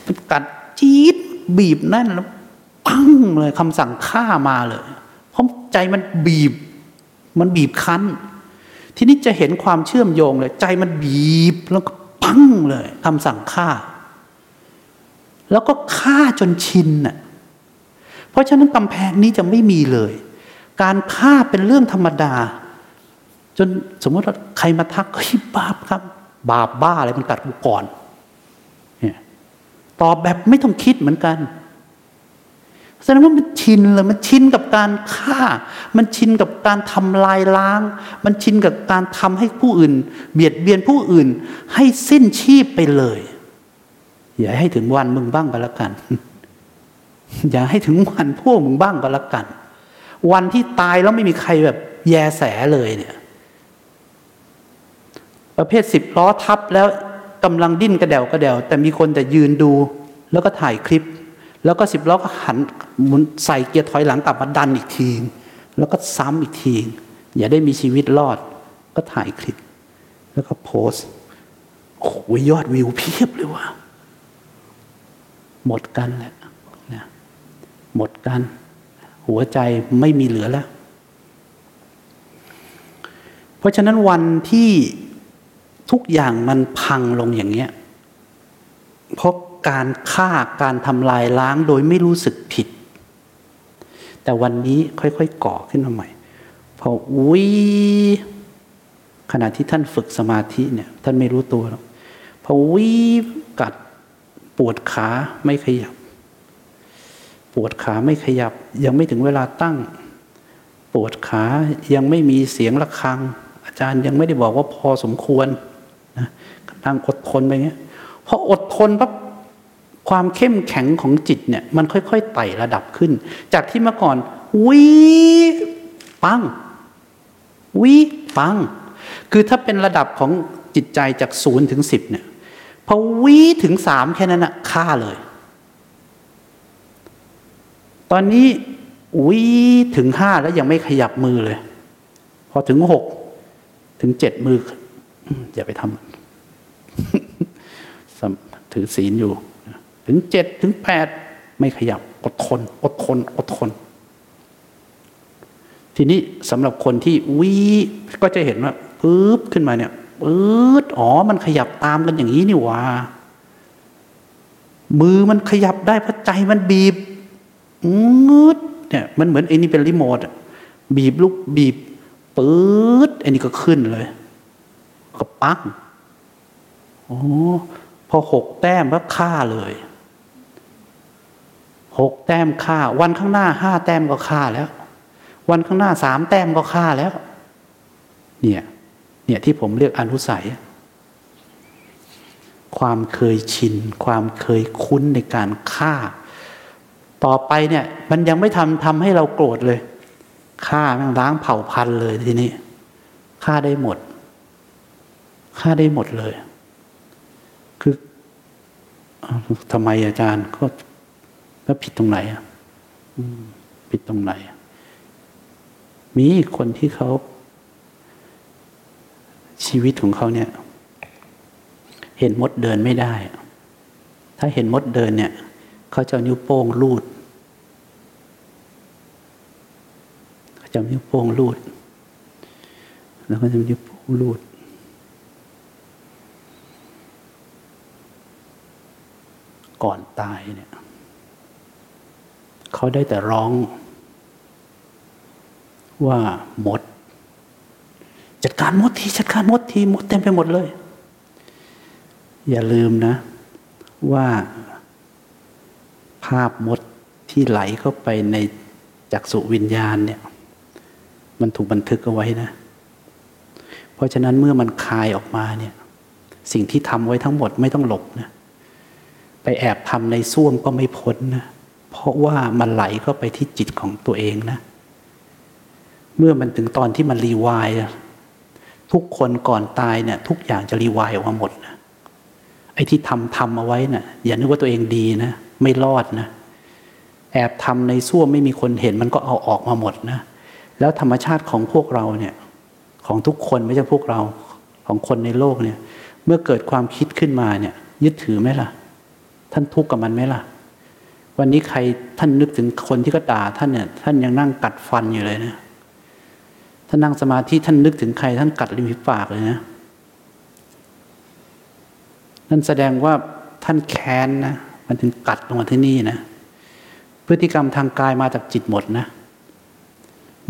มันกัดจี๊ดบีบนั่นแล้ว ปังเลยคำสั่งฆ่ามาเลยเพราะใจมันบีบ มันบีบคั้น ทีนี้จะเห็นความเชื่อมโยงเลย ใจมันบีบแล้วก็ปังเลยคำสั่งฆ่า แล้วก็ฆ่าจนชินน่ะเพราะฉะนั้นกำแพงนี้จะไม่มีเลย การฆ่าเป็นเรื่องธรรมดา จนสมมติว่าใครมาทักเฮ้ยบาปครับ บาปบ้าอะไรมันกัดกูก่อนเนี่ยตอบแบบไม่ต้องคิดเหมือนกัน แสดงว่ามันชินเลยมันชินกับการฆ่า มันชินกับการทำลายล้าง มันชินกับการทำให้ผู้อื่น เบียดเบียนผู้อื่น ให้สิ้นชีพไปเลย อย่าให้ถึงวันมึงบ้างก็แล้วกัน อย่าให้ถึงวันพวกมึงบ้างก็แล้วกัน วันที่ตายแล้วไม่มีใครแบบ แยแสเลยเนี่ย ประเภทสิบล้อทับแล้วกำลังดิ้นกระเดวกระเดวแต่มีคนแต่ยืนดู แล้วก็ถ่ายคลิป แล้วก็สิบล้อก็หันหมุนใส่เกียร์ถอยหลังกลับมาดันอีกที แล้วก็ซ้ำอีกที อย่าได้มีชีวิตรอด ก็ถ่ายคลิป แล้วก็โพสโอ้ยยอดวิวเพียบเลยว่ะหมดกันแหละนะหมดกัน หัวใจไม่มีเหลือแล้ว เพราะฉะนั้นวันที่ทุกอย่างมันพังลงอย่างเนี้ยเพราะ การฆ่าการทำลายล้างโดยไม่รู้สึกผิด แต่วันนี้ค่อยๆก่อขึ้นมาใหม่พออุ้ยขณะที่ท่านฝึกสมาธิเนี่ย ท่านไม่รู้ตัวหรอกพอวิกัดปวดขาไม่ขยับ ปวดขาไม่ขยับ ยังไม่ถึงเวลาตั้ง ปวดขายังไม่มีเสียงระฆัง อาจารย์ยังไม่ได้บอกว่าพอสมควรนะนั่งอดทนไปเงี้ยพออดทนปั๊บ ความเข้มแข็งของจิตเนี่ยมันค่อยๆไต่ระดับขึ้น จากที่เมื่อก่อนวิปังวิปัง คือถ้าเป็นระดับของจิตใจจากศูนย์ถึงสิบเนี่ยพอวิถึงสามแค่นั้นนะฆ่าเลย ตอนนี้วิถึงห้าแล้วยังไม่ขยับมือเลย พอถึงหกถึงเจ็ดมืออย่าไปทำถือศีลอยู่ ถึงเจ็ดถึงแปดไม่ขยับอดทนอดทนอดทน ทีนี้สำหรับคนที่วิก็จะเห็นว่าปึ๊บขึ้นมาเนี่ยปื๊ดอ๋อ มันขยับตามกันอย่างนี้นี่ว่า มือมันขยับได้เพราะใจมันบีบงืดเนี่ย มันเหมือนไอ้นี่เป็นรีโมทบีบลูกบีบปื๊ดไอ้นี่ก็ขึ้นเลยก็ปังอ๋อพอหกแต้มก็ฆ่าเลย หกแต้มฆ่า วันข้างหน้าห้าแต้มก็ฆ่าแล้ว วันข้างหน้าสามแต้มก็ฆ่าแล้ว เนี่ย เนี่ยที่ผมเรียกอนุสัย ความเคยชิน ความเคยคุ้นในการฆ่า ต่อไปเนี่ย มันยังไม่ทำทำให้เราโกรธเลยฆ่าแม่งล้างเผ่าพันธุ์เลยทีนี้ฆ่าได้หมดฆ่าได้หมดเลย คือทำไมอาจารย์ก็ แล้วผิดตรงไหนอะผิดตรงไหน มีคนที่เขา ชีวิตของเขาเนี่ย เห็นมดเดินไม่ได้ ถ้าเห็นมดเดินเนี่ย เขาจะนิ้วโป้งลูดเขาจะนิ้วโป้งลูด แล้วก็จะนิ้วโป้งลูดก่อนตายเนี่ย เขาได้แต่ร้อง ว่าหมด จัดการมดทีจัดการมดทีมดเต็มไปหมดเลย อย่าลืมนะ ว่าภาพมดที่ไหลเข้าไปในจักษุวิญญาณเนี่ย มันถูกบันทึกเอาไว้นะ เพราะฉะนั้นเมื่อมันคายออกมาเนี่ย สิ่งที่ทำไว้ทั้งหมดไม่ต้องหลบนะ ไปแอบทำในส้วมก็ไม่พ้นนะ เพราะว่ามันไหลเข้าไปที่จิตของตัวเองนะ เมื่อมันถึงตอนที่มันรีวายทุกคนก่อนตายเนี่ยทุกอย่างจะรีวายออกมาหมดนะไอ้ที่ทำทำเอาไว้นะ่ะอย่านึกว่าตัวเองดีนะ ไม่รอดนะ แอบทำในส้วมไม่มีคนเห็นมันก็เอาออกมาหมดนะ แล้วธรรมชาติของพวกเราเนี่ย ของทุกคนไม่ใช่พวกเราของคนในโลกเนี่ย เมื่อเกิดความคิดขึ้นมาเนี่ย ยึดถือไหมล่ะ ท่านทุกข์กับมันไหมล่ะ วันนี้ใครท่านนึกถึงคนที่ก็ด่าท่านเนี่ยท่านยังนั่งกัดฟันอยู่เลยนะท่านนั่งสมาธิท่านนึกถึงใคร ท่านกัดริมฝีปากเลยนะนั่นแสดงว่าท่านแค้นนะมันถึงกัดลงมาที่นี่นะพฤติกรรมทางกายมาจากจิตหมดนะ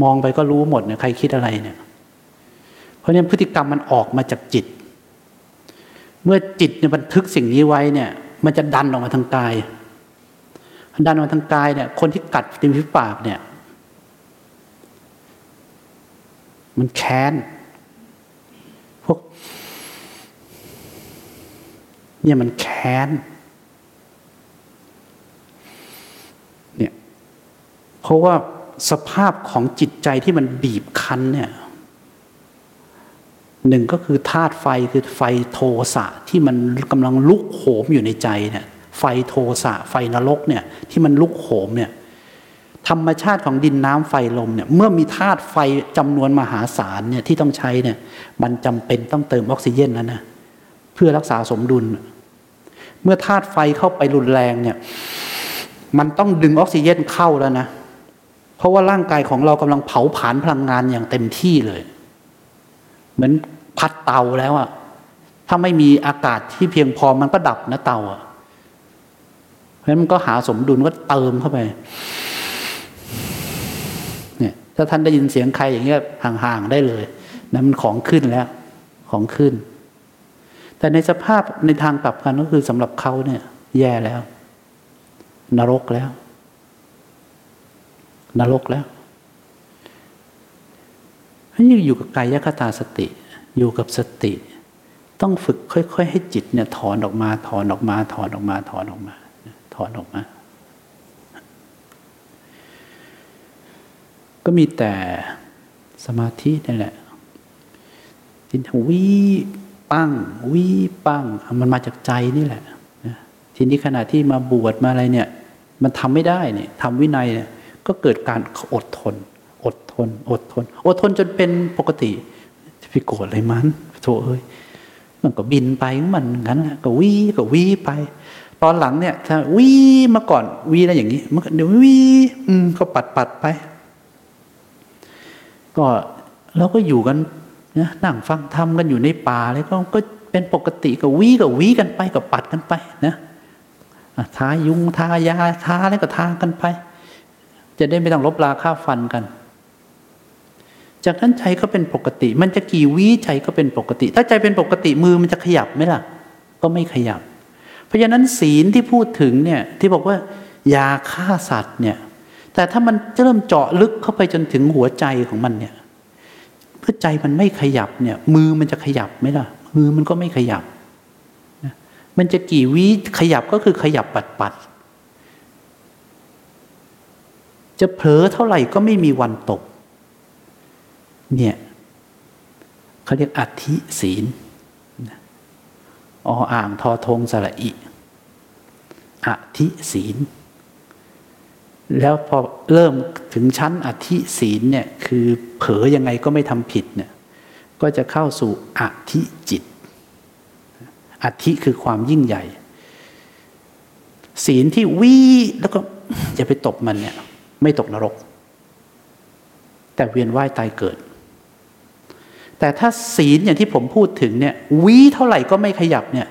มองไปก็รู้หมดเนี่ยใครคิดอะไรเนี่ย เพราะฉะนั้นพฤติกรรมมันออกมาจากจิต เมื่อจิตเนี่ยบันทึกสิ่งนี้ไว้เนี่ย มันจะดันออกมาทางกาย ดันออกทางกายเนี่ย คนที่กัดริมฝีปากเนี่ย มันแค้น พวก เนี่ยมันแค้น เนี่ย เพราะว่าสภาพของจิตใจที่มันบีบคั้นเนี่ยหนึ่งก็คือธาตุไฟคือไฟโทสะที่มันกำลังลุกโหมอยู่ในใจเนี่ย ไฟโทสะไฟนรกเนี่ยที่มันลุกโหมเนี่ยธรรมชาติของดินน้ำไฟลมเนี่ยเมื่อมีธาตุไฟจำนวนมหาศาลเนี่ยที่ต้องใช้เนี่ยมันจำเป็นต้องเติมออกซิเจนแล้วนะเพื่อรักษาสมดุล เมื่อธาตุไฟเข้าไปรุนแรงเนี่ยมันต้องดึงออกซิเจนเข้าแล้วนะ เพราะว่าร่างกายของเรากำลังเผาผลาญพลังงานอย่างเต็มที่เลย เหมือนพัดเตาแล้วอะถ้าไม่มีอากาศที่เพียงพอมันก็ดับนะเตาอะ ราะนั้นมันก็หาสมดุลก็เติมเข้าไป เนี่ย ถ้าท่านได้ยินเสียงใครอย่างเงี้ยห่างๆได้เลยนะมันของขึ้นแล้วของขึ้น แต่ในสภาพในทางกลับกันก็คือสำหรับเขาเนี่ย แย่แล้ว นรกแล้ว นรกแล้วนี่อยู่กับกายคตาสติ อยู่กับสติ ต้องฝึกค่อย ๆ ให้จิตเนี่ยถอนออกมาถอนออกมาถอนออกมาถอนออกมา ถอนออกมา ก็มีแต่สมาธินี่แหละทีนี้วิปั้งวิปั้งมันมาจากใจนี่แหละทีนี้ขณะที่มาบวชมาอะไรเนี่ย มันทำไม่ได้เนี่ยทำวินัยเนี่ยก็เกิดการอดทน อดทน อดทน อดทนจนเป็นปกติจะไปโกรธอะไรมันโถเอ้ยมันก็บินไปมันงั้นแหละก็วีก็วีไป ตอนหลังเนี่ยถ้าวีมาก่อนวีอะไรอย่างนี้มันเดี๋ยววีอืมก็ปัดปัดไป ก็เราก็อยู่กันนะนั่งฟังทำกันอยู่ในป่าเลยก็ก็เป็นปกติก็วีก็วีกันไปก็ปัดกันไปนะทายุงทายาทาอะไรก็ทากันไป จะได้ไม่ต้องลบลาค่าฟันกัน จากนั้นใจก็เป็นปกติ มันจะกี่วิใจก็เป็นปกติ ถ้าใจเป็นปกติมือมันจะขยับไหมล่ะ ก็ไม่ขยับ ราะฉะนั้นศีลที่พูดถึงเนี่ยที่บอกว่ายาฆ่าสัตว์เนี่ยแต่ถ้ามันเริ่มเจาะลึกเข้าไปจนถึงหัวใจของมันเนี่ยเพื่อใจมันไม่ขยับเนี่ยมือมันจะขยับไหมล่ะมือมันก็ไม่ขยับ มันจะกี่วิขยับก็คือขยับปัดปัดจะเผลอเท่าไหร่ก็ไม่มีวันตก เนี่ยเขาเรียกอธิศีลออ่างทอทงสระอิ อธิศีล แล้วพอเริ่มถึงชั้นอธิศีลเนี่ยคือเผลอยังไงก็ไม่ทำผิดเนี่ยก็จะเข้าสู่อธิจิต อธิคือความยิ่งใหญ่ ศีลที่วิแล้วก็จะไปตบมันเนี่ยไม่ตกนรก แต่เวียนว่ายตายเกิด แต่ถ้าศีลอย่างที่ผมพูดถึงเนี่ยวีเท่าไหร่ก็ไม่ขยับเนี่ย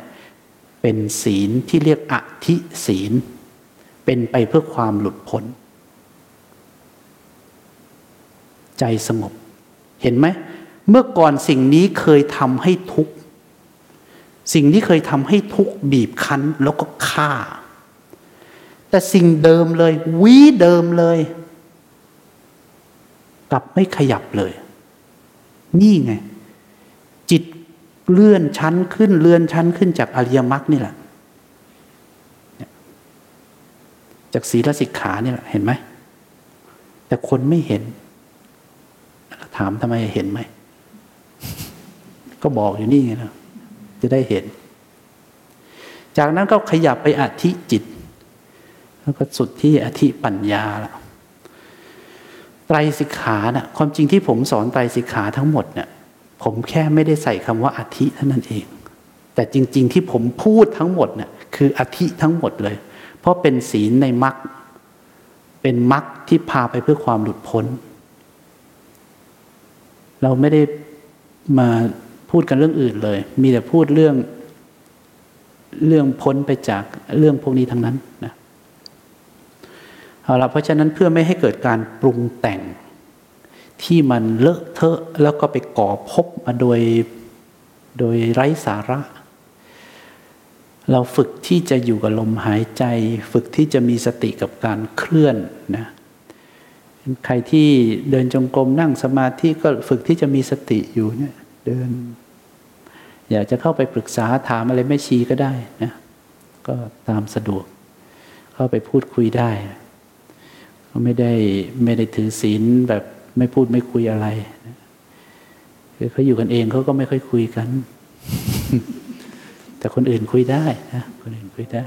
เป็นศีลที่เรียกอธิศีล เป็นไปเพื่อความหลุดพ้น ใจสงบ เห็นไหม เมื่อก่อนสิ่งนี้เคยทำให้ทุกข์ สิ่งนี้เคยทำให้ทุกข์บีบคั้นแล้วก็ฆ่า แต่สิ่งเดิมเลยวีเดิมเลย กลับไม่ขยับเลย นี่ไง เลื่อนชั้นขึ้นเลื่อนชั้นขึ้นจากอริยมรรคนี่แหละ จากศีลสิกขาเนี่ยเห็นไหม แต่คนไม่เห็น ถามทำไมเห็นไหม ก็บอกอยู่นี่ไงนะจะได้เห็น จากนั้นก็ขยับไปอธิจิต แล้วก็สุดที่อธิปัญญาละไตรสิกขานะ่ะความจริงที่ผมสอนไตรสิกขาทั้งหมดเนี่ย ผมแค่ไม่ได้ใส่คำว่าอธิเท่านั้นเอง แต่จริง ๆ ที่ผมพูดทั้งหมดเนี่ยคืออธิทั้งหมดเลย เพราะเป็นศีลในมรรคเป็นมรรคที่พาไปเพื่อความหลุดพ้น เราไม่ได้มาพูดกันเรื่องอื่นเลย มีแต่พูดเรื่องเรื่องพ้นไปจากเรื่องพวกนี้ทั้งนั้นนะเอาละเพราะฉะนั้นเพื่อไม่ให้เกิดการปรุงแต่ง ที่มันเลอะเทอะแล้วก็ไปก่อภพมาโดยโดยไร้สาระ เราฝึกที่จะอยู่กับลมหายใจ ฝึกที่จะมีสติกับการเคลื่อนนะใครที่เดินจงกรมนั่งสมาธิก็ฝึกที่จะมีสติอยู่เนี่ยเดิน อยากจะเข้าไปปรึกษาถามอะไรไม่ชี้ก็ได้นะก็ตามสะดวก เข้าไปพูดคุยได้ ไม่ได้ไม่ได้ถือศีลแบบ ไม่พูดไม่คุยอะไรคือเขาอยู่กันเองเขาก็ไม่ค่อยคุยกัน แต่คนอื่นคุยได้นะคนอื่นคุยได้